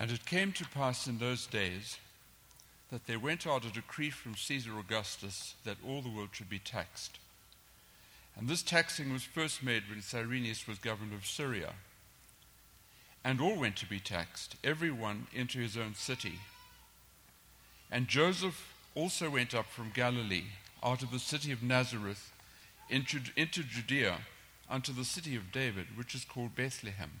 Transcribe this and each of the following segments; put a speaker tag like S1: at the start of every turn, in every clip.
S1: And it came to pass in those days that there went out a decree from Caesar Augustus that all the world should be taxed. And this taxing was first made when Cyrenius was governor of Syria. And all went to be taxed, every one into his own city. And Joseph also went up from Galilee, out of the city of Nazareth, into, into Judea, unto the city of David, which is called Bethlehem,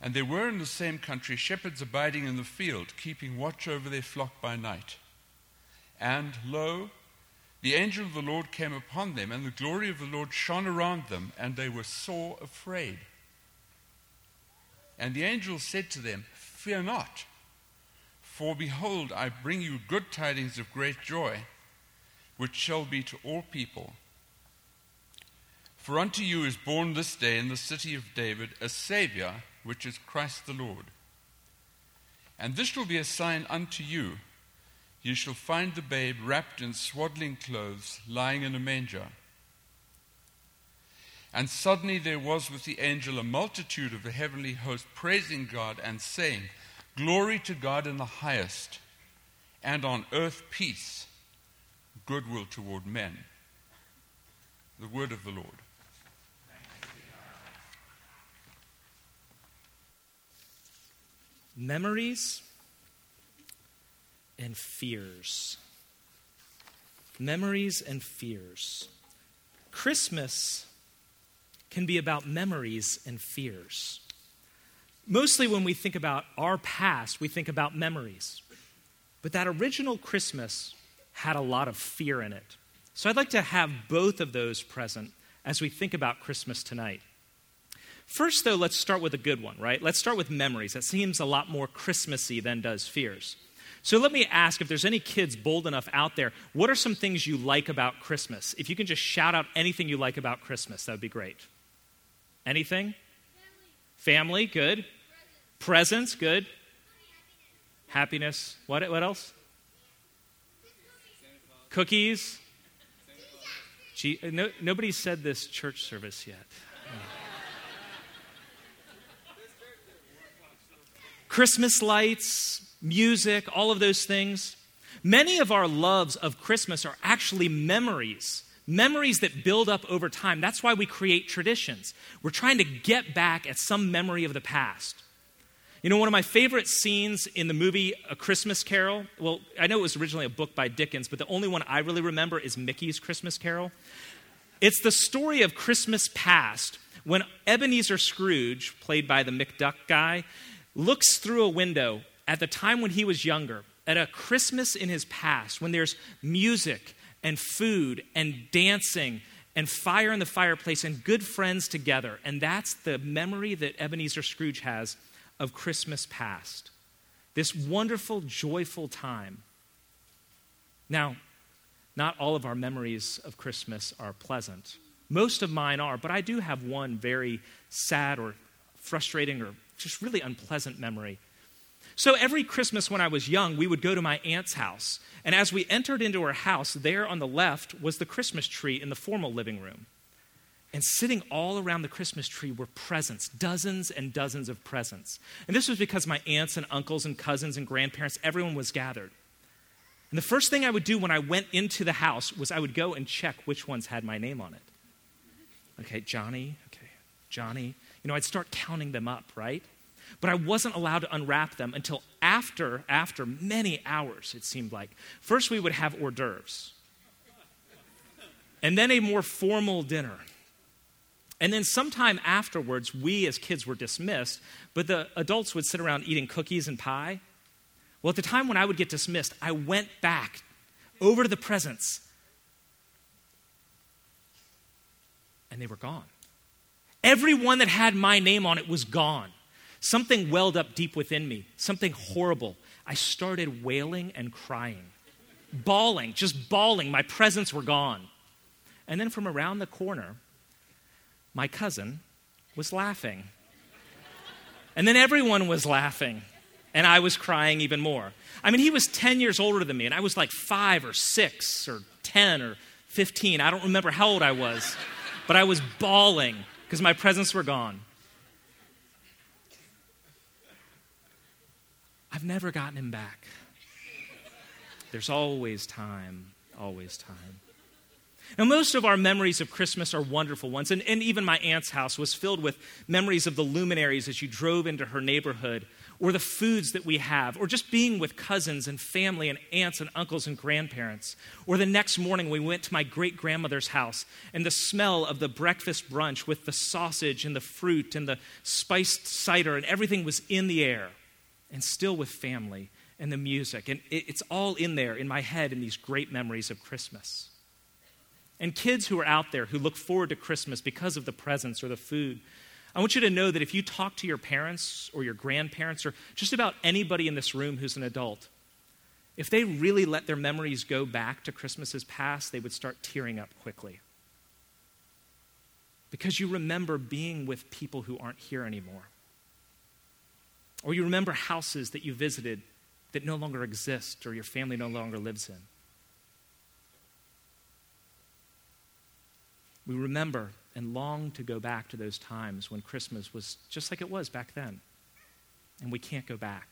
S1: And there were in the same country shepherds abiding in the field, keeping watch over their flock by night. And lo, the angel of the Lord came upon them, and the glory of the Lord shone around them, and they were sore afraid. And the angel said to them, Fear not, for behold, I bring you good tidings of great joy, which shall be to all people. For unto you is born this day in the city of David a Saviour, which is Christ the Lord. And this shall be a sign unto you you shall find the babe wrapped in swaddling clothes, lying in a manger. And suddenly there was with the angel a multitude of the heavenly host praising God and saying, Glory to God in the highest, and on earth peace, goodwill toward men. The word of the Lord.
S2: Memories and fears. Memories and fears. Christmas can be about memories and fears. Mostly when we think about our past, we think about memories. But that original Christmas had a lot of fear in it. So I'd like to have both of those present as we think about Christmas tonight. First, though, let's start with a good one, right? Let's start with memories. That seems a lot more Christmassy than does fears. So let me ask if there's any kids bold enough out there, what are some things you like about Christmas? If you can just shout out anything you like about Christmas, that would be great. Anything? Family, Family good. Presents, Presents good. Happiness. What, what else? Cookies. Gee, no, nobody said this church service yet. Christmas lights, music, all of those things. Many of our loves of Christmas are actually memories, memories that build up over time. That's why we create traditions. We're trying to get back at some memory of the past. You know, one of my favorite scenes in the movie A Christmas Carol, well, I know it was originally a book by Dickens, but the only one I really remember is Mickey's Christmas Carol. It's the story of Christmas past when Ebenezer Scrooge, played by the McDuck guy, looks through a window at the time when he was younger, at a Christmas in his past, when there's music and food and dancing and fire in the fireplace and good friends together. And that's the memory that Ebenezer Scrooge has of Christmas past. This wonderful, joyful time. Now, not all of our memories of Christmas are pleasant. Most of mine are, but I do have one very sad or frustrating or just really unpleasant memory so every Christmas when I was young, we would go to my aunt's house. And as we entered into her house, there on the left was the Christmas tree in the formal living room. And sitting all around the Christmas tree were presents, dozens and dozens of presents. And this was because my aunts and uncles and cousins and grandparents, everyone was gathered. And the first thing I would do when I went into the house was I would go and check which ones had my name on it. Okay, Johnny, okay, Johnny. You know, I'd start counting them up, right? But I wasn't allowed to unwrap them until after, after many hours, it seemed like. First, we would have hors d'oeuvres, and then a more formal dinner. And then sometime afterwards, we as kids were dismissed, but the adults would sit around eating cookies and pie. Well, at the time when I would get dismissed, I went back over to the presents, and they were gone. Everyone that had my name on it was gone. something welled up deep within me, something horrible. I started wailing and crying, bawling, just bawling. My presents were gone. And then from around the corner, my cousin was laughing. And then everyone was laughing, and I was crying even more. I mean, he was 10 years older than me, and I was like five or six or 10 or 15. I don't remember how old I was, but I was bawling because my presents were gone. I've never gotten him back. There's always time, always time. Now, most of our memories of Christmas are wonderful ones, and, and even my aunt's house was filled with memories of the luminaries as you drove into her neighborhood, or the foods that we have, or just being with cousins and family and aunts and uncles and grandparents. Or the next morning, we went to my great grandmother's house, and the smell of the breakfast brunch with the sausage and the fruit and the spiced cider, and everything was in the air, and still with family and the music. And it, it's all in there in my head in these great memories of Christmas. And kids who are out there who look forward to Christmas because of the presents or the food, I want you to know that if you talk to your parents or your grandparents or just about anybody in this room who's an adult, if they really let their memories go back to Christmases past, they would start tearing up quickly. Because you remember being with people who aren't here anymore. Or you remember houses that you visited that no longer exist or your family no longer lives in. We remember and long to go back to those times when Christmas was just like it was back then. And we can't go back.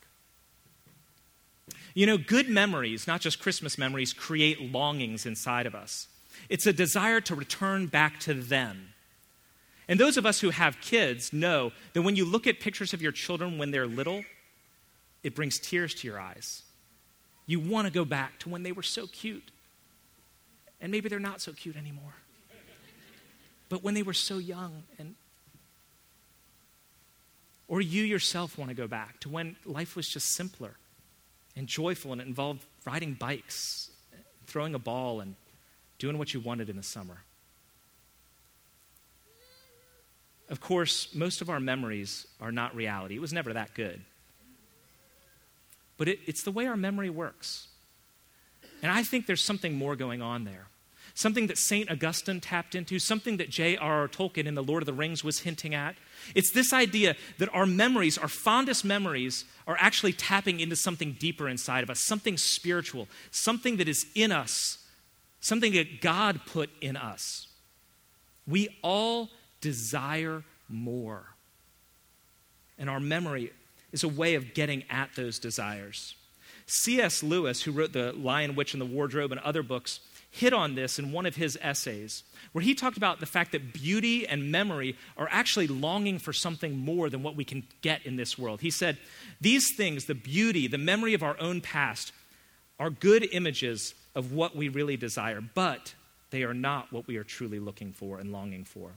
S2: You know, good memories, not just Christmas memories, create longings inside of us. It's a desire to return back to them. And those of us who have kids know that when you look at pictures of your children when they're little, it brings tears to your eyes. You want to go back to when they were so cute. And maybe they're not so cute anymore but when they were so young and or you yourself want to go back to when life was just simpler and joyful and it involved riding bikes, throwing a ball, and doing what you wanted in the summer. Of course, most of our memories are not reality. It was never that good. But it, it's the way our memory works. And I think there's something more going on there something that St. Augustine tapped into, something that J.R.R. Tolkien in The Lord of the Rings was hinting at. It's this idea that our memories, our fondest memories, are actually tapping into something deeper inside of us, something spiritual, something that is in us, something that God put in us. We all desire more. And our memory is a way of getting at those desires. C.S. Lewis, who wrote The Lion, Witch, and the Wardrobe and other books, hit on this in one of his essays, where he talked about the fact that beauty and memory are actually longing for something more than what we can get in this world. He said, These things, the beauty, the memory of our own past, are good images of what we really desire, but they are not what we are truly looking for and longing for.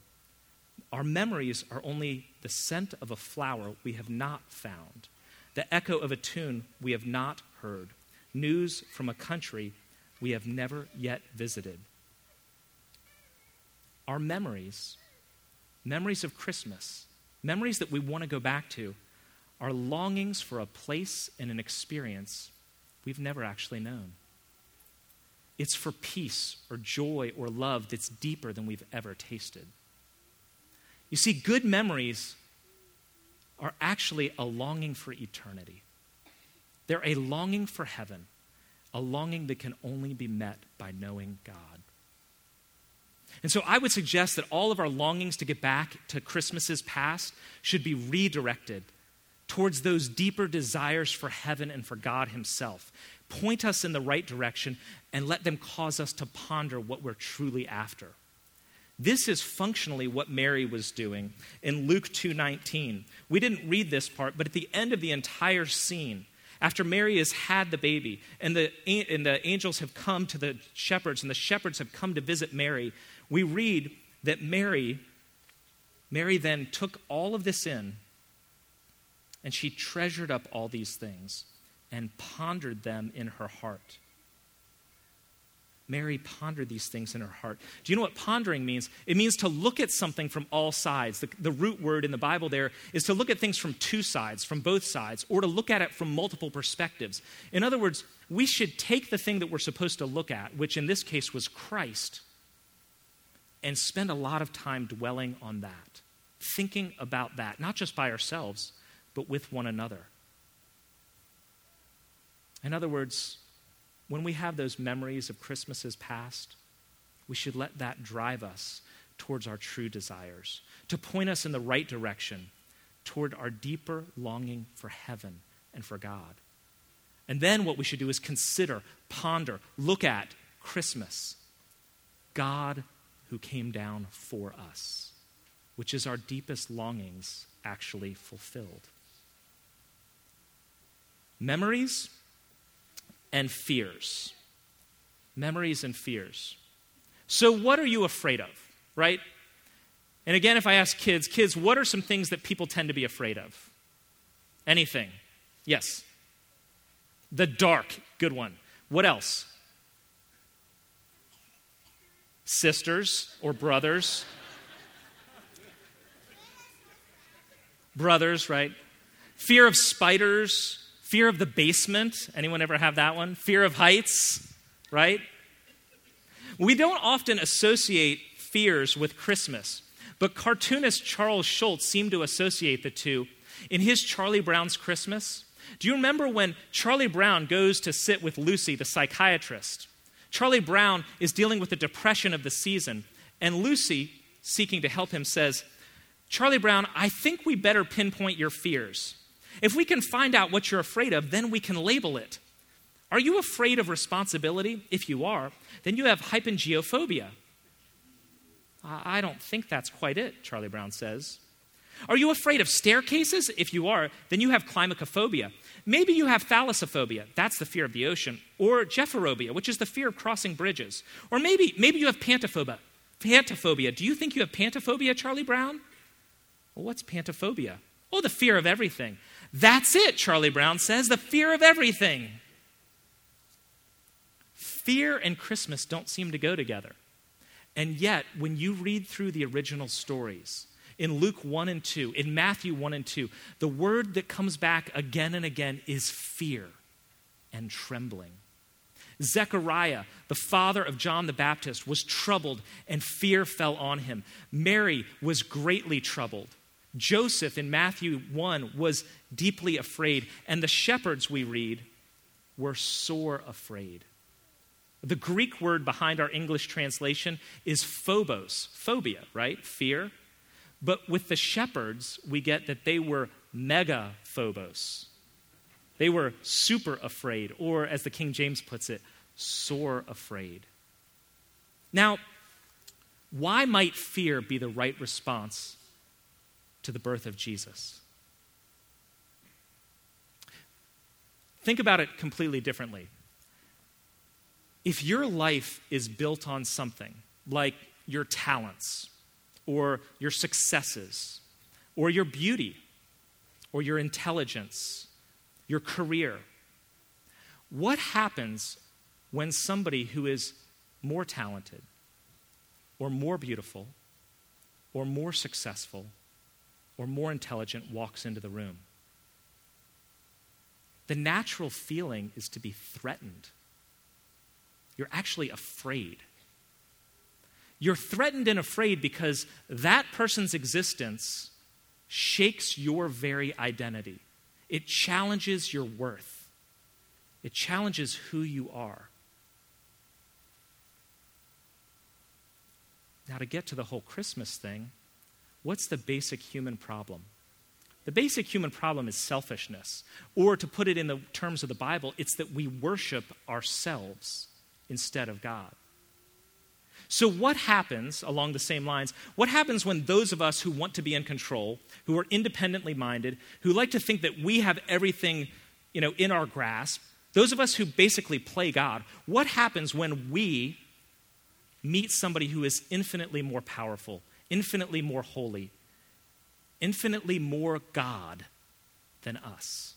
S2: Our memories are only the scent of a flower we have not found, the echo of a tune we have not heard, news from a country we have never yet visited. Our memories, memories of Christmas, memories that we want to go back to, are longings for a place and an experience we've never actually known. It's for peace or joy or love that's deeper than we've ever tasted. You see, good memories are actually a longing for eternity. They're a longing for heaven a longing that can only be met by knowing God. And so I would suggest that all of our longings to get back to Christmases past should be redirected towards those deeper desires for heaven and for God Himself. Point us in the right direction and let them cause us to ponder what we're truly after. This is functionally what Mary was doing in Luke 2:19. We didn't read this part, but at the end of the entire scene, after Mary has had the baby, and the, and the angels have come to the shepherds, and the shepherds have come to visit Mary, we read that Mary, Mary then took all of this in, and she treasured up all these things and pondered them in her heart. Mary pondered these things in her heart. Do you know what pondering means? It means to look at something from all sides. The, the, root word in the Bible there is to look at things from two sides, from both sides, or to look at it from multiple perspectives. In other words, we should take the thing that we're supposed to look at, which in this case was Christ, and spend a lot of time dwelling on that, thinking about that, not just by ourselves, but with one another. In other words, when we have those memories of Christmases past, we should let that drive us towards our true desires, to point us in the right direction toward our deeper longing for heaven and for God. And then what we should do is consider, ponder, look at Christmas, God who came down for us, which is our deepest longings actually fulfilled. Memories and fears. Memories and fears. So, what are you afraid of, right? And again, if I ask kids, kids, what are some things that people tend to be afraid of? Anything? Yes. The dark, good one. What else? Sisters or brothers? brothers, right? Fear of spiders, Fear of the basement. Anyone ever have that one? Fear of heights, right? We don't often associate fears with Christmas, but cartoonist Charles Schulz seemed to associate the two. In his Charlie Brown's Christmas, do you remember when Charlie Brown goes to sit with Lucy, the psychiatrist? Charlie Brown is dealing with the depression of the season, and Lucy, seeking to help him, says, Charlie Brown, I think we better pinpoint your fears. If we can find out what you're afraid of, then we can label it. Are you afraid of responsibility? If you are, then you have hypengyophobia. I don't think that's quite it, Charlie Brown says. Are you afraid of staircases? If you are, then you have climacophobia. Maybe you have thalassophobia, that's the fear of the ocean, or gephyrobia, which is the fear of crossing bridges. Or maybe, maybe you have pantophobia. Pantophobia. Do you think you have pantophobia, Charlie Brown? Well, what's pantophobia? Oh, the fear of everything. That's it, Charlie Brown says, the fear of everything. Fear and Christmas don't seem to go together. And yet, when you read through the original stories, in Luke 1 and 2, in Matthew 1 and 2, the word that comes back again and again is fear and trembling. Zechariah, the father of John the Baptist, was troubled and fear fell on him. Mary was greatly troubled. Joseph in Matthew 1 was deeply afraid, and the shepherds we read were sore afraid. The Greek word behind our English translation is phobos, phobia, right? Fear. But with the shepherds, we get that they were mega phobos. They were super afraid, or as the King James puts it, sore afraid. Now, why might fear be the right response to the birth of Jesus. Think about it completely differently. If your life is built on something like your talents, or your successes, or your beauty, or your intelligence, your career, what happens when somebody who is more talented, or more beautiful, or more successful, or more intelligent walks into the room. The natural feeling is to be threatened. You're actually afraid. You're threatened and afraid because that person's existence shakes your very identity. It challenges your worth, it challenges who you are. Now, to get to the whole Christmas thing, What's the basic human problem? The basic human problem is selfishness. Or to put it in the terms of the Bible, it's that we worship ourselves instead of God. So, what happens along the same lines? What happens when those of us who want to be in control, who are independently minded, who like to think that we have everything you know, in our grasp, those of us who basically play God, what happens when we meet somebody who is infinitely more powerful, infinitely more holy, infinitely more God than us.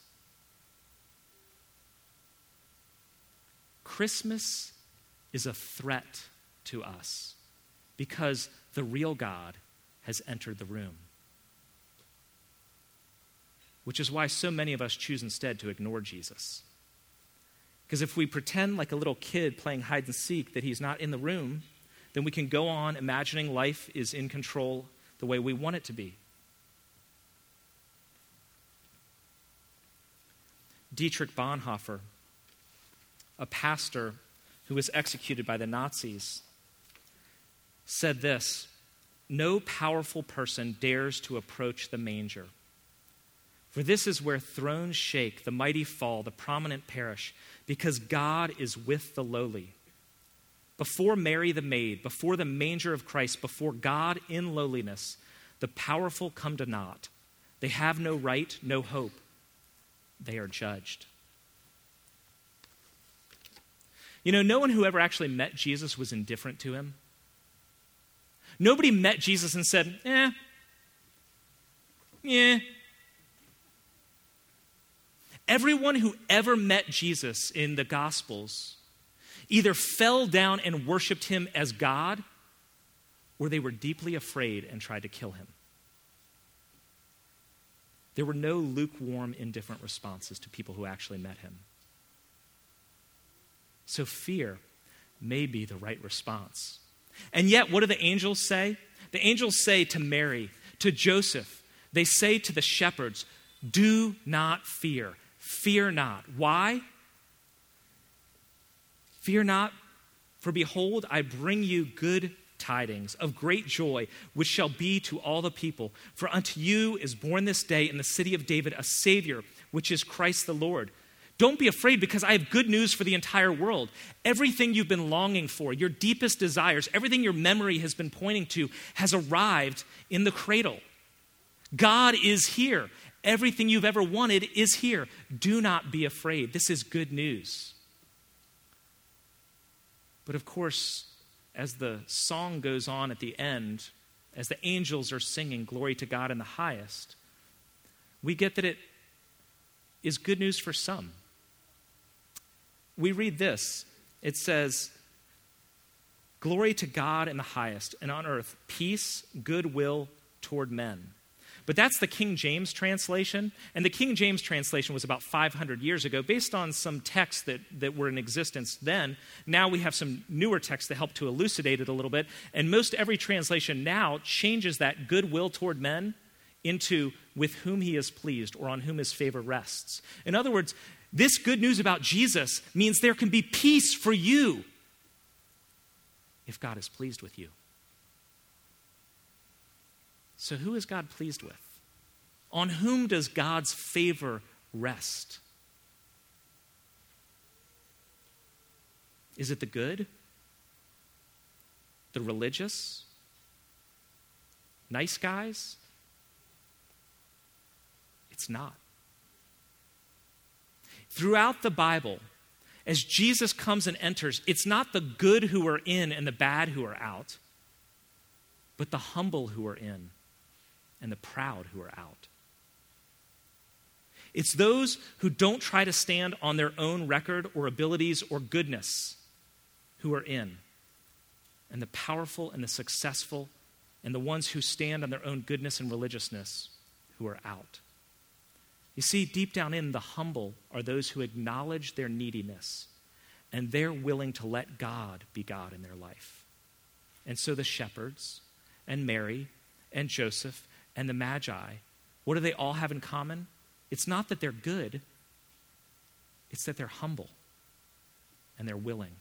S2: Christmas is a threat to us because the real God has entered the room. Which is why so many of us choose instead to ignore Jesus. Because if we pretend like a little kid playing hide and seek that he's not in the room, then we can go on imagining life is in control the way we want it to be. Dietrich Bonhoeffer, a pastor who was executed by the Nazis, said this No powerful person dares to approach the manger. For this is where thrones shake, the mighty fall, the prominent perish, because God is with the lowly. Before Mary the maid, before the manger of Christ, before God in lowliness, the powerful come to naught. They have no right, no hope. They are judged. You know, no one who ever actually met Jesus was indifferent to him. Nobody met Jesus and said, eh, yeah, Everyone who ever met Jesus in the Gospels either fell down and worshiped him as God or they were deeply afraid and tried to kill him. There were no lukewarm, indifferent responses to people who actually met him. So fear may be the right response. And yet, what do the angels say? The angels say to Mary, to Joseph, they say to the shepherds, Do not fear. Fear not. Why? Fear not, for behold, I bring you good tidings of great joy, which shall be to all the people. For unto you is born this day in the city of David a Savior, which is Christ the Lord. Don't be afraid because I have good news for the entire world. Everything you've been longing for, your deepest desires, everything your memory has been pointing to, has arrived in the cradle. God is here. Everything you've ever wanted is here. Do not be afraid. This is good news. But of course, as the song goes on at the end, as the angels are singing glory to God in the highest, we get that it is good news for some. We read this it says, Glory to God in the highest, and on earth, peace, goodwill toward men. But that's the King James translation. And the King James translation was about 500 years ago, based on some texts that, that were in existence then. Now we have some newer texts that help to elucidate it a little bit. And most every translation now changes that goodwill toward men into with whom he is pleased or on whom his favor rests. In other words, this good news about Jesus means there can be peace for you if God is pleased with you. So, who is God pleased with? On whom does God's favor rest? Is it the good? The religious? Nice guys? It's not. Throughout the Bible, as Jesus comes and enters, it's not the good who are in and the bad who are out, but the humble who are in and the proud who are out. It's those who don't try to stand on their own record or abilities or goodness who are in, and the powerful and the successful and the ones who stand on their own goodness and religiousness who are out. You see, deep down in, the humble are those who acknowledge their neediness and they're willing to let God be God in their life. And so the shepherds and Mary and Joseph and the Magi, what do they all have in common? It's not that they're good, it's that they're humble and they're willing.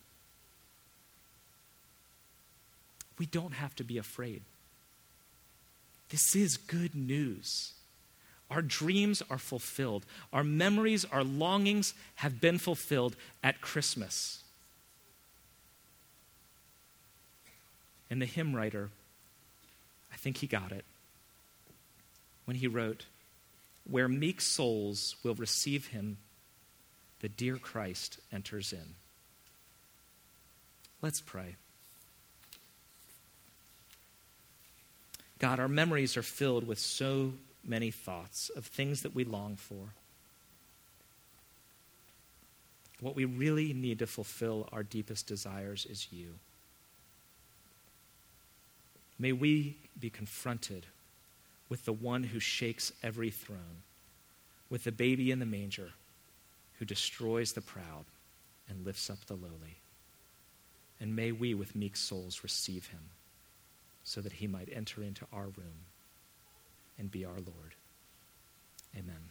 S2: We don't have to be afraid. This is good news. Our dreams are fulfilled. Our memories, our longings have been fulfilled at Christmas. And the hymn writer, I think he got it when he wrote, Where meek souls will receive him, the dear Christ enters in. Let's pray. God, our memories are filled with so many thoughts of things that we long for.
S3: What we really need to fulfill our deepest desires is you. May we be confronted with the one who shakes every throne, with the baby in the manger who destroys the proud and lifts up the lowly. And may we, with meek souls, receive him so that he might enter into our room and be our Lord. Amen.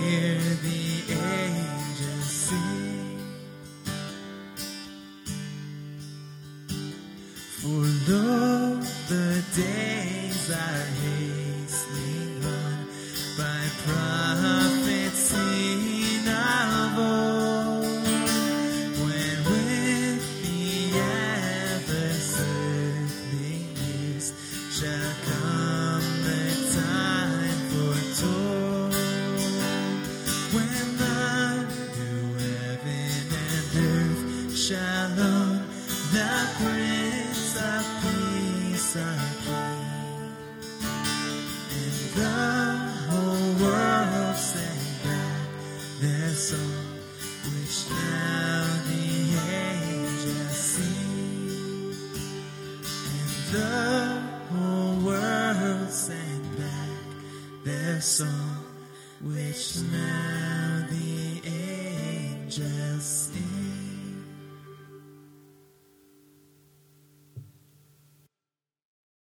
S4: now